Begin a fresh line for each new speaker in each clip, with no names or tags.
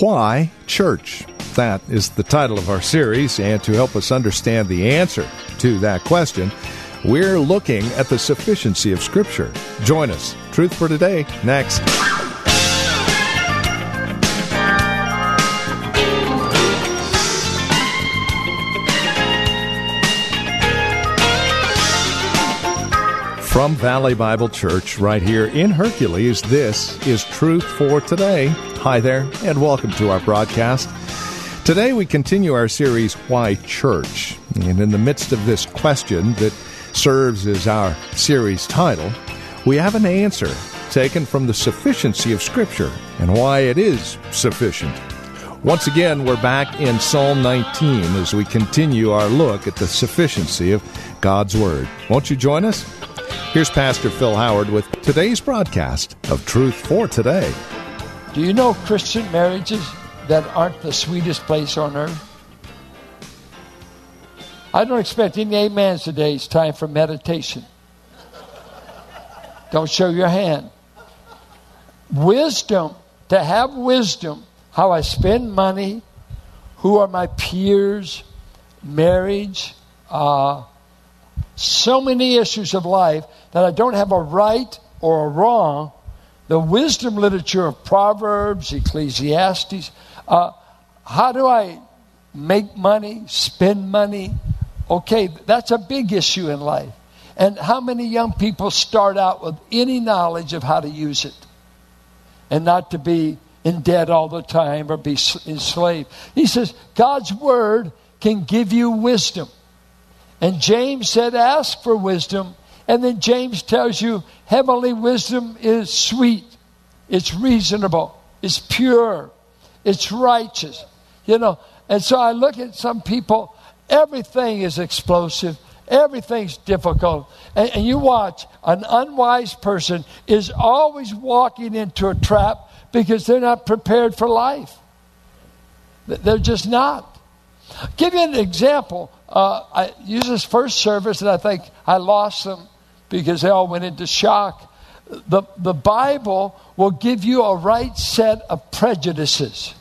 Why Church? That is the title of our series, and to help us understand the answer to that question, we're looking at the sufficiency of Scripture. Join us. Truth for Today, next. From Valley Bible Church, right here in Hercules, this is Truth for Today. Hi there, and welcome to our broadcast. Today we continue our series, Why Church? And in the midst of this question that serves as our series title, we have an answer taken from the sufficiency of Scripture and why it is sufficient. Once again, we're back in Psalm 19 as we continue our look at the sufficiency of God's Word. Won't you join us? Here's Pastor Phil Howard with today's broadcast of Truth for Today.
Do you know Christian marriages that aren't the sweetest place on earth? I don't expect any amens today. It's time for meditation. Don't show your hand. Wisdom, to have wisdom, how I spend money, who are my peers, marriage, uh, so many issues of life that I don't have a right or a wrong. The wisdom literature of Proverbs, Ecclesiastes. Uh, how do I make money, spend money? Okay, that's a big issue in life. And how many young people start out with any knowledge of how to use it and not to be in debt all the time or be enslaved? He says, God's word can give you wisdom. And James said, Ask for wisdom. And then James tells you, Heavenly wisdom is sweet, it's reasonable, it's pure, it's righteous. You know, and so I look at some people, everything is explosive. Everything's difficult. And, and, you watch, an unwise person is always walking into a trap because they're not prepared for life. They're just not. I'll give you an example uh, I used this first service, and I think I lost them because they all went into shock. The, the Bible will give you a right set of prejudices.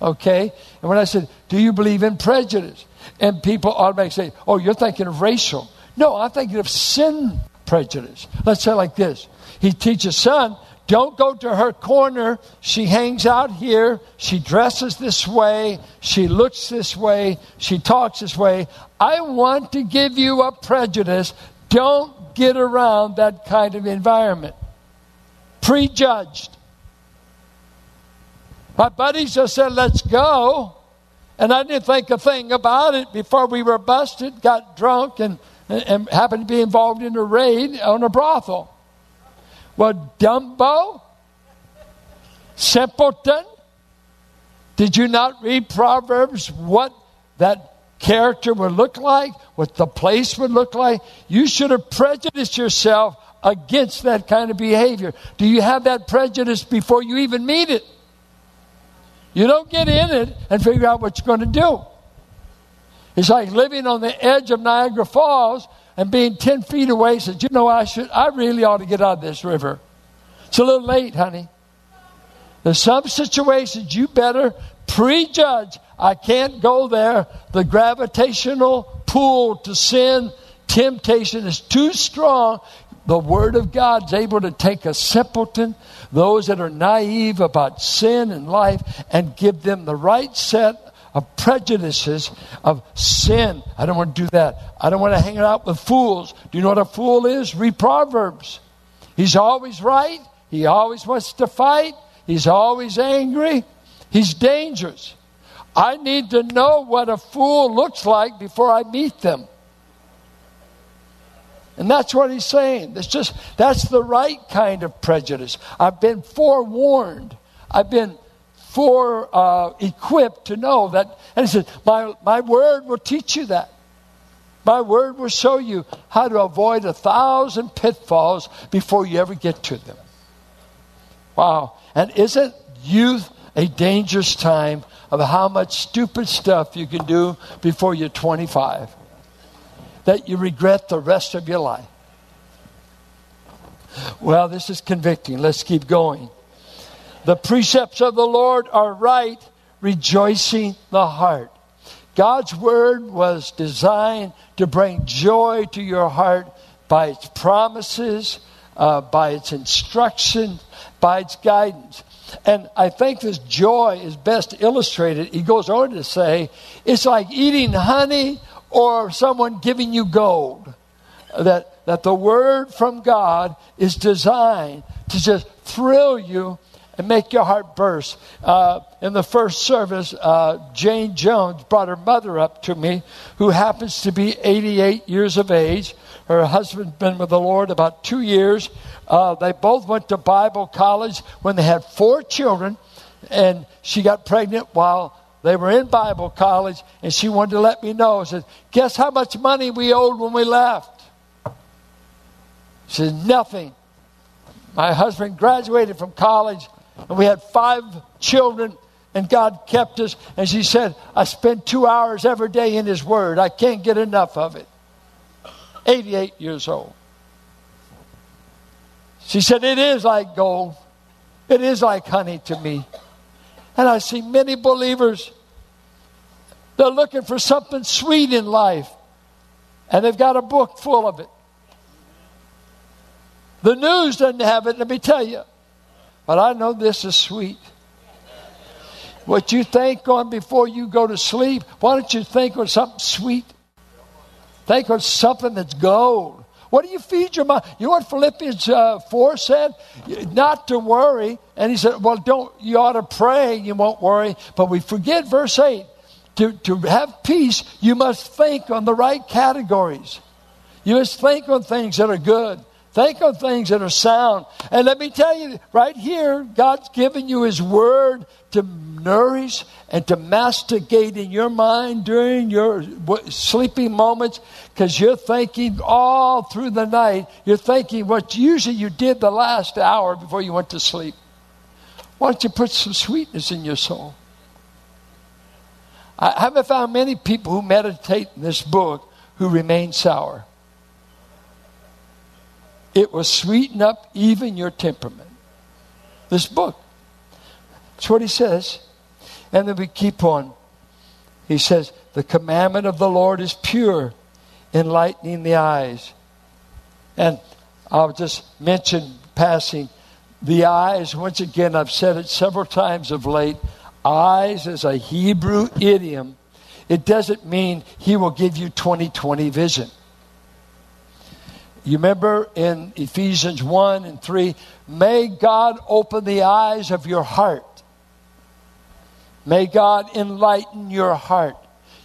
Okay? And when I said, Do you believe in prejudice? And people automatically say, Oh, you're thinking of racial. No, I'm thinking of sin prejudice. Let's say like this He teaches son, don't go to her corner. She hangs out here. She dresses this way. She looks this way. She talks this way. I want to give you a prejudice. Don't get around that kind of environment. Prejudged. My buddies just said, let's go. And I didn't think a thing about it before we were busted, got drunk, and, and happened to be involved in a raid on a brothel. Well, Dumbo, simpleton, did you not read Proverbs? What that character would look like, what the place would look like? You should have prejudiced yourself against that kind of behavior. Do you have that prejudice before you even meet it? You don't get in it and figure out what you're going to do. It's like living on the edge of Niagara Falls and being 10 feet away says, you know, I should, I really ought to get out of this river. It's a little late, honey. There's some situations you better prejudge. I can't go there. The gravitational pull to sin, temptation is too strong. The Word of God is able to take a simpleton, those that are naive about sin and life, and give them the right set of prejudices of sin. I don't want to do that. I don't want to hang out with fools. Do you know what a fool is? Read Proverbs. He's always right. He always wants to fight. He's always angry. He's dangerous. I need to know what a fool looks like before I meet them. And that's what he's saying. That's just that's the right kind of prejudice. I've been forewarned. I've been fore uh, equipped to know that. And he said, my, my word will teach you that. My word will show you how to avoid a thousand pitfalls before you ever get to them. Wow. And isn't youth a dangerous time of how much stupid stuff you can do before you're 25 that you regret the rest of your life? Well, this is convicting. Let's keep going. The precepts of the Lord are right, rejoicing the heart. God's word was designed to bring joy to your heart by its promises, uh, by its instruction, by its guidance. And I think this joy is best illustrated. He goes on to say, it's like eating honey or someone giving you gold. That, that the word from God is designed to just thrill you and make your heart burst. Uh, in the first service, uh, Jane Jones brought her mother up to me, who happens to be 88 years of age. Her husband's been with the Lord about two years. Uh, they both went to Bible college when they had four children, and she got pregnant while they were in Bible college, and she wanted to let me know. She said, "Guess how much money we owed when we left?" She said, "Nothing." My husband graduated from college and we had five children, and God kept us. And she said, I spend two hours every day in His Word. I can't get enough of it. 88 years old. She said, It is like gold, it is like honey to me. And I see many believers, they're looking for something sweet in life, and they've got a book full of it. The news doesn't have it, let me tell you. But I know this is sweet. What you think on before you go to sleep, why don't you think on something sweet? Think on something that's gold. What do you feed your mind? You know what Philippians uh, 4 said? Not to worry. And he said, well, don't, you ought to pray, you won't worry. But we forget verse 8. To, to have peace, you must think on the right categories. You must think on things that are good. Think of things that are sound. And let me tell you, right here, God's given you His Word to nourish and to masticate in your mind during your sleeping moments because you're thinking all through the night. You're thinking what usually you did the last hour before you went to sleep. Why don't you put some sweetness in your soul? I haven't found many people who meditate in this book who remain sour. It will sweeten up even your temperament. This book. That's what he says. And then we keep on. He says, The commandment of the Lord is pure, enlightening the eyes. And I'll just mention passing the eyes. Once again, I've said it several times of late. Eyes is a Hebrew idiom. It doesn't mean he will give you 2020 vision. You remember in Ephesians 1 and 3 may God open the eyes of your heart. May God enlighten your heart.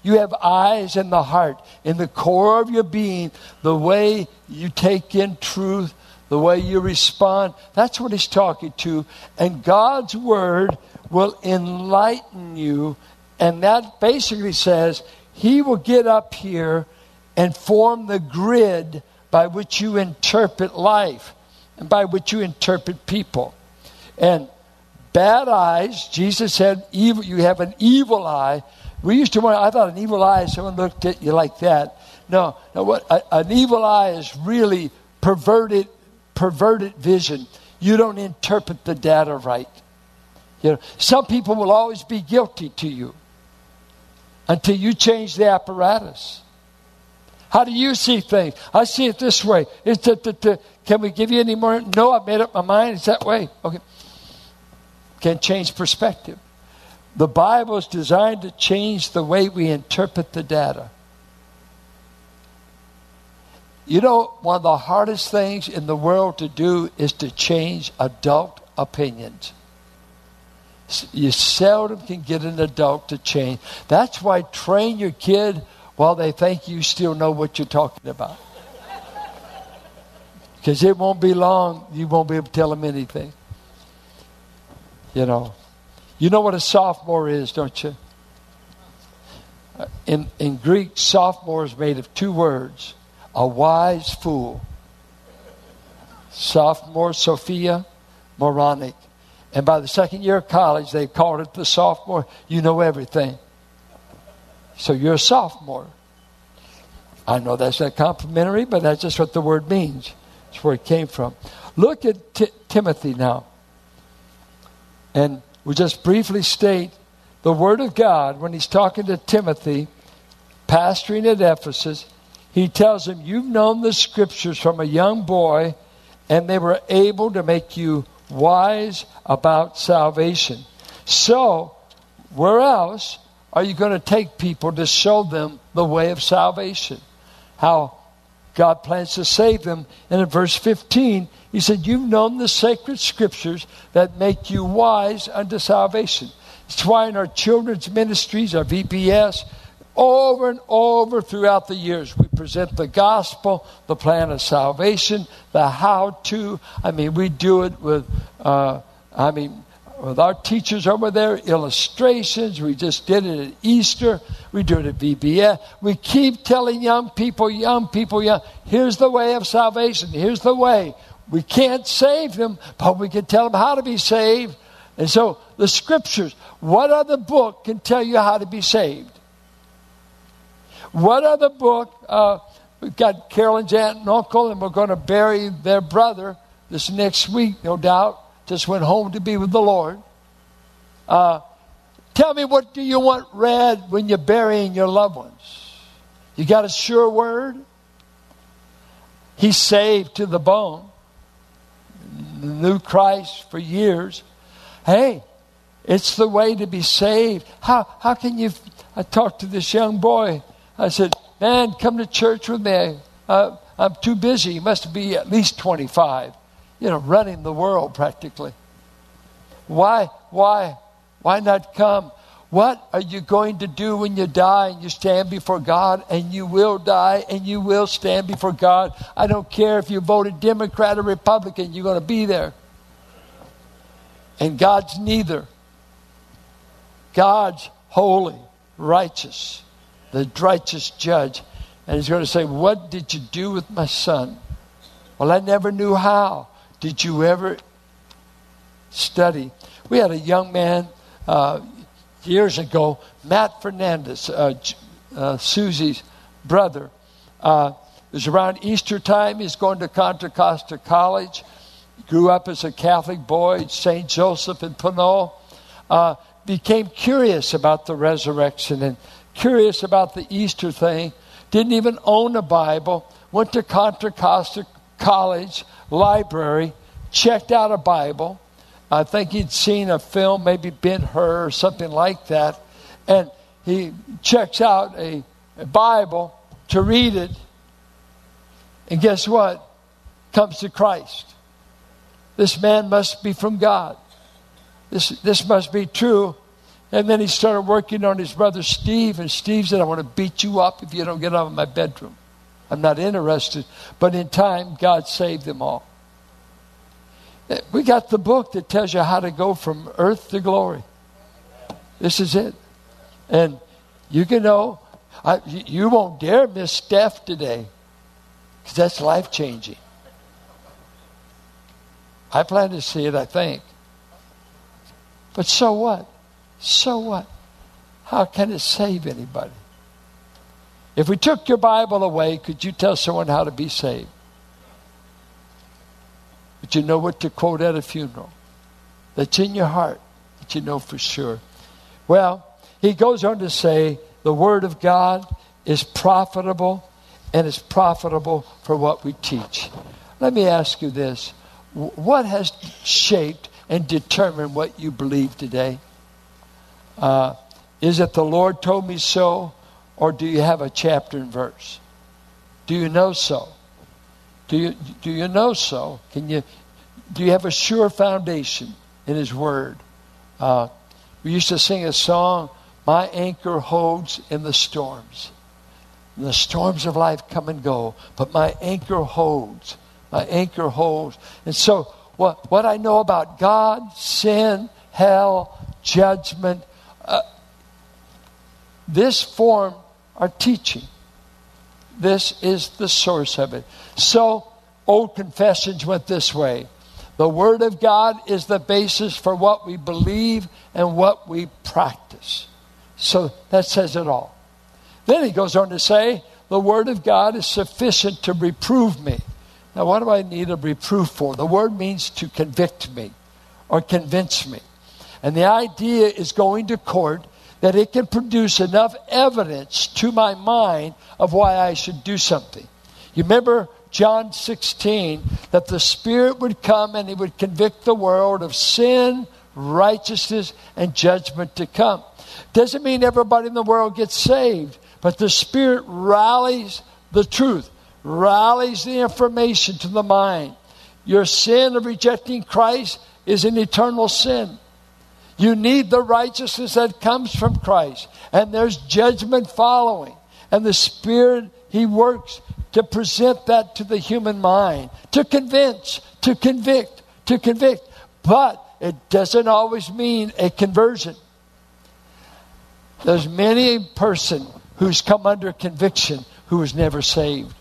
You have eyes in the heart, in the core of your being, the way you take in truth, the way you respond. That's what he's talking to. And God's word will enlighten you. And that basically says he will get up here and form the grid by which you interpret life and by which you interpret people. And bad eyes, Jesus said, evil, you have an evil eye. We used to, wonder, I thought an evil eye, someone looked at you like that. No, no what, a, an evil eye is really perverted, perverted vision. You don't interpret the data right. You know, some people will always be guilty to you until you change the apparatus. How do you see things? I see it this way. Is that, that, that, can we give you any more? No, I've made up my mind. It's that way. Okay. Can change perspective. The Bible is designed to change the way we interpret the data. You know, one of the hardest things in the world to do is to change adult opinions. You seldom can get an adult to change. That's why train your kid while they think you still know what you're talking about. Because it won't be long, you won't be able to tell them anything. You know, You know what a sophomore is, don't you? Uh, in, in Greek, sophomore is made of two words a wise fool. Sophomore, Sophia, moronic. And by the second year of college, they called it the sophomore. You know everything. So you're a sophomore. I know that's not complimentary, but that's just what the word means. It's where it came from. Look at T- Timothy now. And we just briefly state the Word of God when he's talking to Timothy, pastoring at Ephesus. He tells him, You've known the Scriptures from a young boy, and they were able to make you wise about salvation. So, where else are you going to take people to show them the way of salvation? How God plans to save them. And in verse 15, he said, You've known the sacred scriptures that make you wise unto salvation. It's why in our children's ministries, our VBS, over and over throughout the years, we present the gospel, the plan of salvation, the how to. I mean, we do it with, uh, I mean, with our teachers over there, illustrations. We just did it at Easter. We do it at VBS. We keep telling young people, young people, young, here's the way of salvation. Here's the way. We can't save them, but we can tell them how to be saved. And so the scriptures, what other book can tell you how to be saved? What other book? Uh, we've got Carolyn's aunt and uncle, and we're going to bury their brother this next week, no doubt just went home to be with the Lord. Uh, tell me, what do you want read when you're burying your loved ones? You got a sure word? He's saved to the bone. Knew Christ for years. Hey, it's the way to be saved. How, how can you? I talked to this young boy. I said, Man, come to church with me. I'm too busy. He must be at least 25 you know, running the world practically. Why, why, why not come? What are you going to do when you die and you stand before God and you will die and you will stand before God? I don't care if you voted Democrat or Republican, you're going to be there. And God's neither. God's holy, righteous, the righteous judge. And he's going to say, What did you do with my son? Well, I never knew how. Did you ever study? We had a young man uh, years ago, Matt Fernandez, uh, uh, Susie's brother. Uh, it was around Easter time. He's going to Contra Costa College. Grew up as a Catholic boy St. Joseph in Pinole. Uh, became curious about the resurrection and curious about the Easter thing. Didn't even own a Bible. Went to Contra Costa College library, checked out a Bible. I think he'd seen a film, maybe Ben Hur or something like that. And he checks out a, a Bible to read it. And guess what? Comes to Christ. This man must be from God. This, this must be true. And then he started working on his brother Steve, and Steve said, I want to beat you up if you don't get out of my bedroom. I'm not interested. But in time, God saved them all. Eh, we got the book that tells you how to go from earth to glory. This is it. And you can know, I, you won't dare miss Steph today because that's life changing. I plan to see it, I think. But so what? So what? How can it save anybody? If we took your Bible away, could you tell someone how to be saved? But you know what to quote at a funeral. That's in your heart that you know for sure. Well, he goes on to say the Word of God is profitable and is profitable for what we teach. Let me ask you this what has shaped and determined what you believe today? Uh, is it the Lord told me so? Or do you have a chapter and verse? Do you know so? Do you, do you know so? Can you, do you have a sure foundation in His Word? Uh, we used to sing a song, My Anchor Holds in the Storms. And the storms of life come and go, but my anchor holds. My anchor holds. And so, what, what I know about God, sin, hell, judgment. Uh, this form our teaching. This is the source of it. So, old confessions went this way. The Word of God is the basis for what we believe and what we practice. So that says it all. Then he goes on to say, The Word of God is sufficient to reprove me. Now, what do I need a reproof for? The word means to convict me or convince me. And the idea is going to court that it can produce enough evidence to my mind of why I should do something. You remember John 16 that the Spirit would come and He would convict the world of sin, righteousness, and judgment to come. Doesn't mean everybody in the world gets saved, but the Spirit rallies the truth, rallies the information to the mind. Your sin of rejecting Christ is an eternal sin. You need the righteousness that comes from Christ. And there's judgment following. And the Spirit, He works to present that to the human mind, to convince, to convict, to convict. But it doesn't always mean a conversion. There's many a person who's come under conviction who was never saved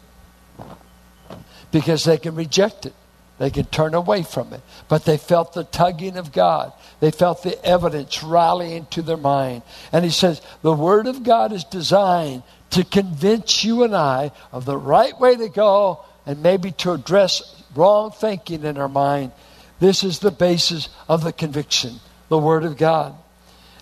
because they can reject it. They could turn away from it. But they felt the tugging of God. They felt the evidence rallying to their mind. And he says, the Word of God is designed to convince you and I of the right way to go and maybe to address wrong thinking in our mind. This is the basis of the conviction, the Word of God.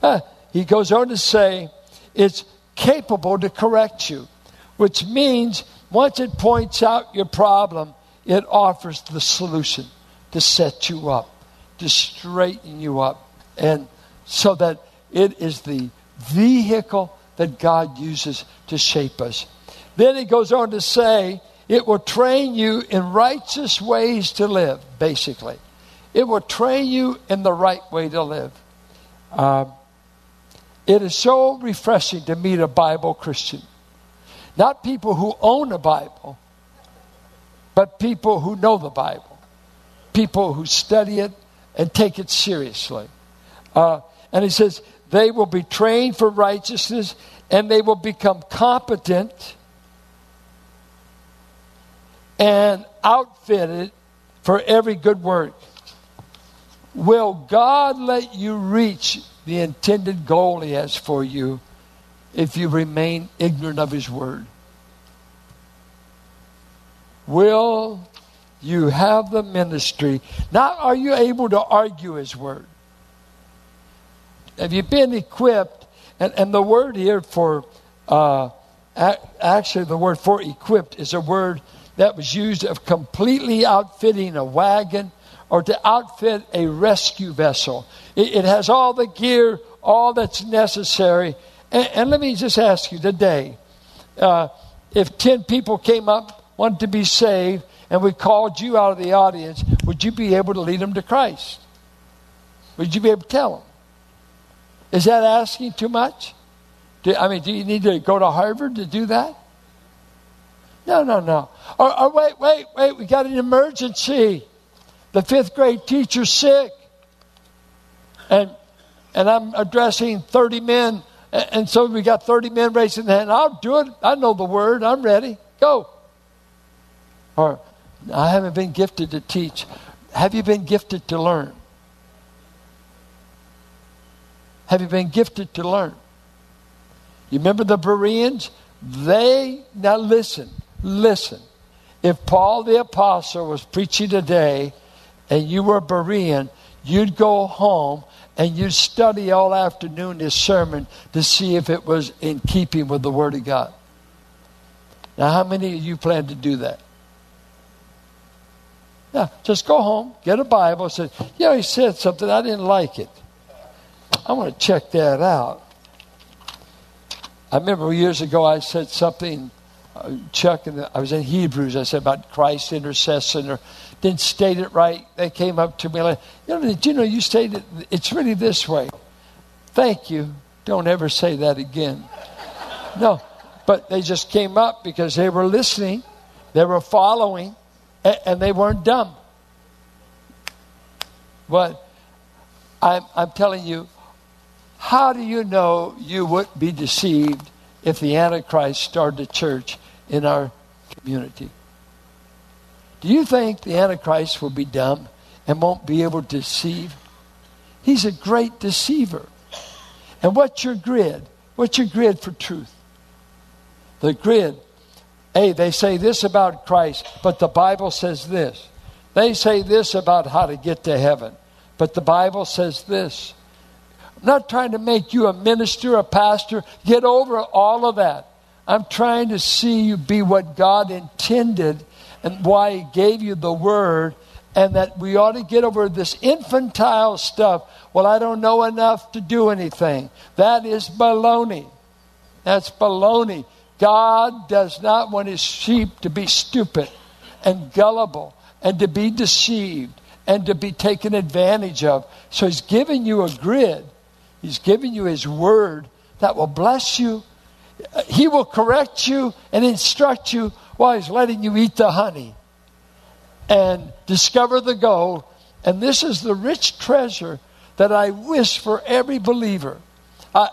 Uh, he goes on to say, it's capable to correct you, which means once it points out your problem, it offers the solution to set you up, to straighten you up, and so that it is the vehicle that God uses to shape us. Then he goes on to say, it will train you in righteous ways to live, basically. It will train you in the right way to live. Um, it is so refreshing to meet a Bible Christian. Not people who own a Bible, but people who know the Bible, people who study it and take it seriously. Uh, and he says, they will be trained for righteousness and they will become competent and outfitted for every good work. Will God let you reach the intended goal He has for you if you remain ignorant of His Word? Will you have the ministry? Not are you able to argue His word? Have you been equipped? And, and the word here for, uh, actually, the word for equipped is a word that was used of completely outfitting a wagon or to outfit a rescue vessel. It, it has all the gear, all that's necessary. And, and let me just ask you today uh, if 10 people came up wanted to be saved and we called you out of the audience, would you be able to lead them to Christ? Would you be able to tell them? Is that asking too much? Do, I mean, do you need to go to Harvard to do that? No, no, no. Or, or wait, wait, wait, we got an emergency. The fifth grade teacher's sick. And and I'm addressing 30 men. And so we got 30 men raising their hand. I'll do it. I know the word. I'm ready. Go. Or, I haven't been gifted to teach. Have you been gifted to learn? Have you been gifted to learn? You remember the Bereans? They, now listen, listen. If Paul the Apostle was preaching today and you were a Berean, you'd go home and you'd study all afternoon his sermon to see if it was in keeping with the Word of God. Now, how many of you plan to do that? Yeah, just go home, get a Bible, say, yeah, he said something, I didn't like it. I want to check that out. I remember years ago I said something, uh, Chuck, and I was in Hebrews, I said about Christ's intercession, or didn't state it right. They came up to me like, you know, did you know you stated it? It's really this way. Thank you. Don't ever say that again. No, but they just came up because they were listening, they were following, and they weren't dumb. But I'm, I'm telling you, How do you know you wouldn't be deceived if the Antichrist started a church in our community? Do you think the Antichrist will be dumb and won't be able to deceive? He's a great deceiver. And what's your grid? What's your grid for truth? The grid. Hey, they say this about Christ, but the Bible says this. They say this about how to get to heaven, but the Bible says this. I'm not trying to make you a minister, a pastor. Get over all of that. I'm trying to see you be what God intended and why He gave you the Word, and that we ought to get over this infantile stuff. Well, I don't know enough to do anything. That is baloney. That's baloney. God does not want His sheep to be stupid and gullible and to be deceived and to be taken advantage of. So He's giving you a grid, He's giving you His Word that will bless you. He will correct you and instruct you while He's letting you eat the honey and discover the gold. And this is the rich treasure that I wish for every believer. I,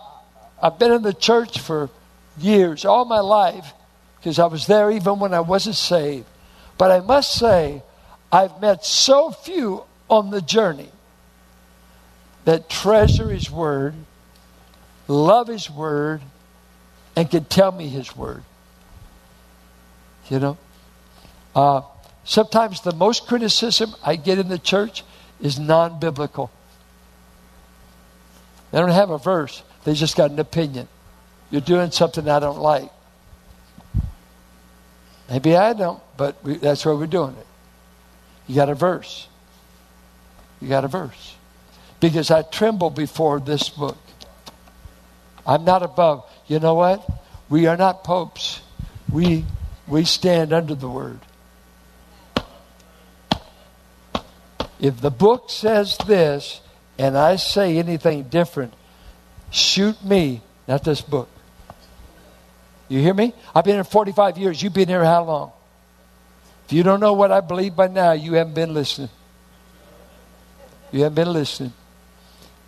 I've been in the church for years, all my life, because I was there even when I wasn't saved. But I must say, I've met so few on the journey that treasure His Word, love His Word, and can tell me His Word. You know? Uh, sometimes the most criticism I get in the church is non biblical. They don't have a verse, they just got an opinion. You're doing something I don't like. Maybe I don't, but we, that's where we're doing it. You got a verse. You got a verse. Because I tremble before this book. I'm not above. You know what? We are not popes. We we stand under the word. If the book says this and I say anything different, shoot me, not this book. You hear me? I've been here 45 years. You've been here how long? If you don't know what I believe by now, you haven't been listening. You haven't been listening.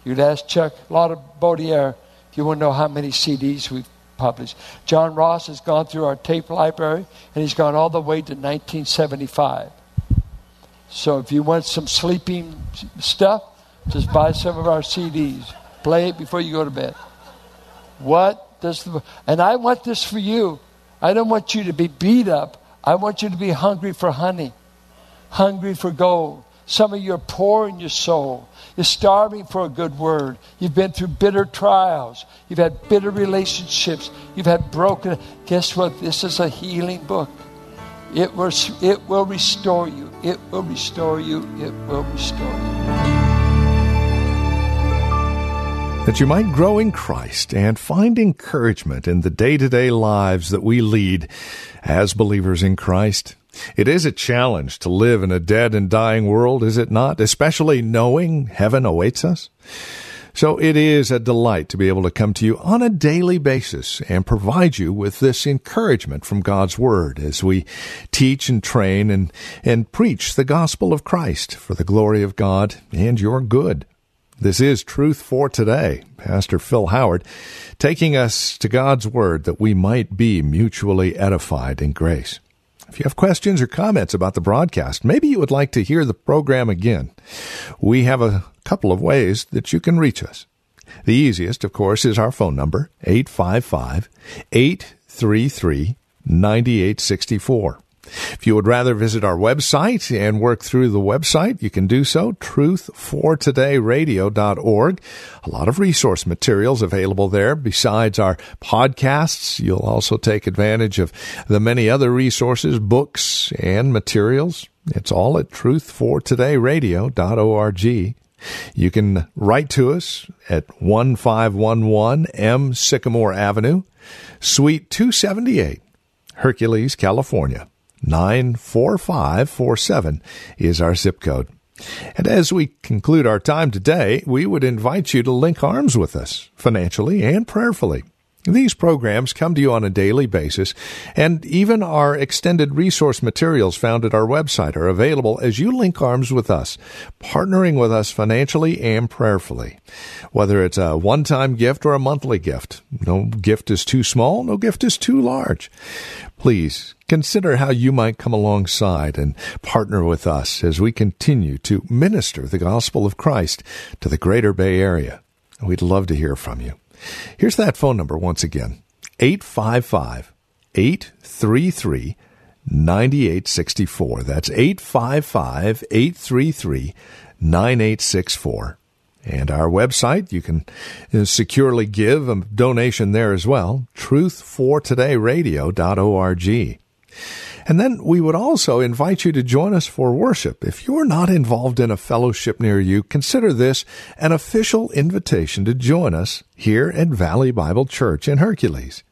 You'd ask Chuck Baudillere if you want to know how many CDs we've published. John Ross has gone through our tape library, and he's gone all the way to 1975. So if you want some sleeping stuff, just buy some of our CDs. Play it before you go to bed. What the and I want this for you. I don't want you to be beat up. I want you to be hungry for honey, hungry for gold. Some of you are poor in your soul. You're starving for a good word. You've been through bitter trials. You've had bitter relationships. You've had broken. Guess what? This is a healing book. It will, it will restore you. It will restore you. It will restore you.
That you might grow in Christ and find encouragement in the day to day lives that we lead as believers in Christ. It is a challenge to live in a dead and dying world, is it not? Especially knowing heaven awaits us. So it is a delight to be able to come to you on a daily basis and provide you with this encouragement from God's Word as we teach and train and, and preach the gospel of Christ for the glory of God and your good. This is Truth for Today. Pastor Phil Howard taking us to God's Word that we might be mutually edified in grace. If you have questions or comments about the broadcast, maybe you would like to hear the program again, we have a couple of ways that you can reach us. The easiest, of course, is our phone number, 855 833 9864. If you would rather visit our website and work through the website, you can do so, truthfortodayradio.org. A lot of resource materials available there. Besides our podcasts, you'll also take advantage of the many other resources, books, and materials. It's all at truthfortodayradio.org. You can write to us at 1511 M Sycamore Avenue, Suite 278, Hercules, California. 94547 is our zip code. And as we conclude our time today, we would invite you to link arms with us financially and prayerfully. These programs come to you on a daily basis, and even our extended resource materials found at our website are available as you link arms with us, partnering with us financially and prayerfully. Whether it's a one time gift or a monthly gift, no gift is too small, no gift is too large. Please consider how you might come alongside and partner with us as we continue to minister the gospel of Christ to the greater Bay Area. We'd love to hear from you. Here's that phone number once again 855 833 9864. That's 855 833 9864. And our website, you can uh, securely give a donation there as well, truthfortodayradio.org. And then we would also invite you to join us for worship. If you're not involved in a fellowship near you, consider this an official invitation to join us here at Valley Bible Church in Hercules.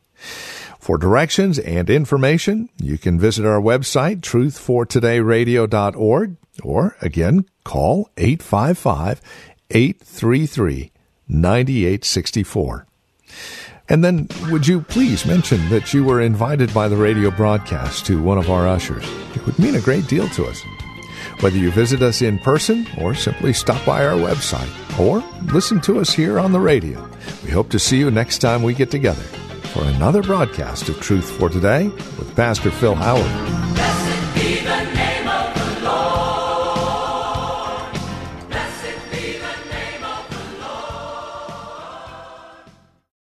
For directions and information, you can visit our website, truthfortodayradio.org, or again, call 855 833 9864. And then, would you please mention that you were invited by the radio broadcast to one of our ushers? It would mean a great deal to us. Whether you visit us in person or simply stop by our website or listen to us here on the radio, we hope to see you next time we get together for another broadcast of Truth for Today with Pastor Phil Howard.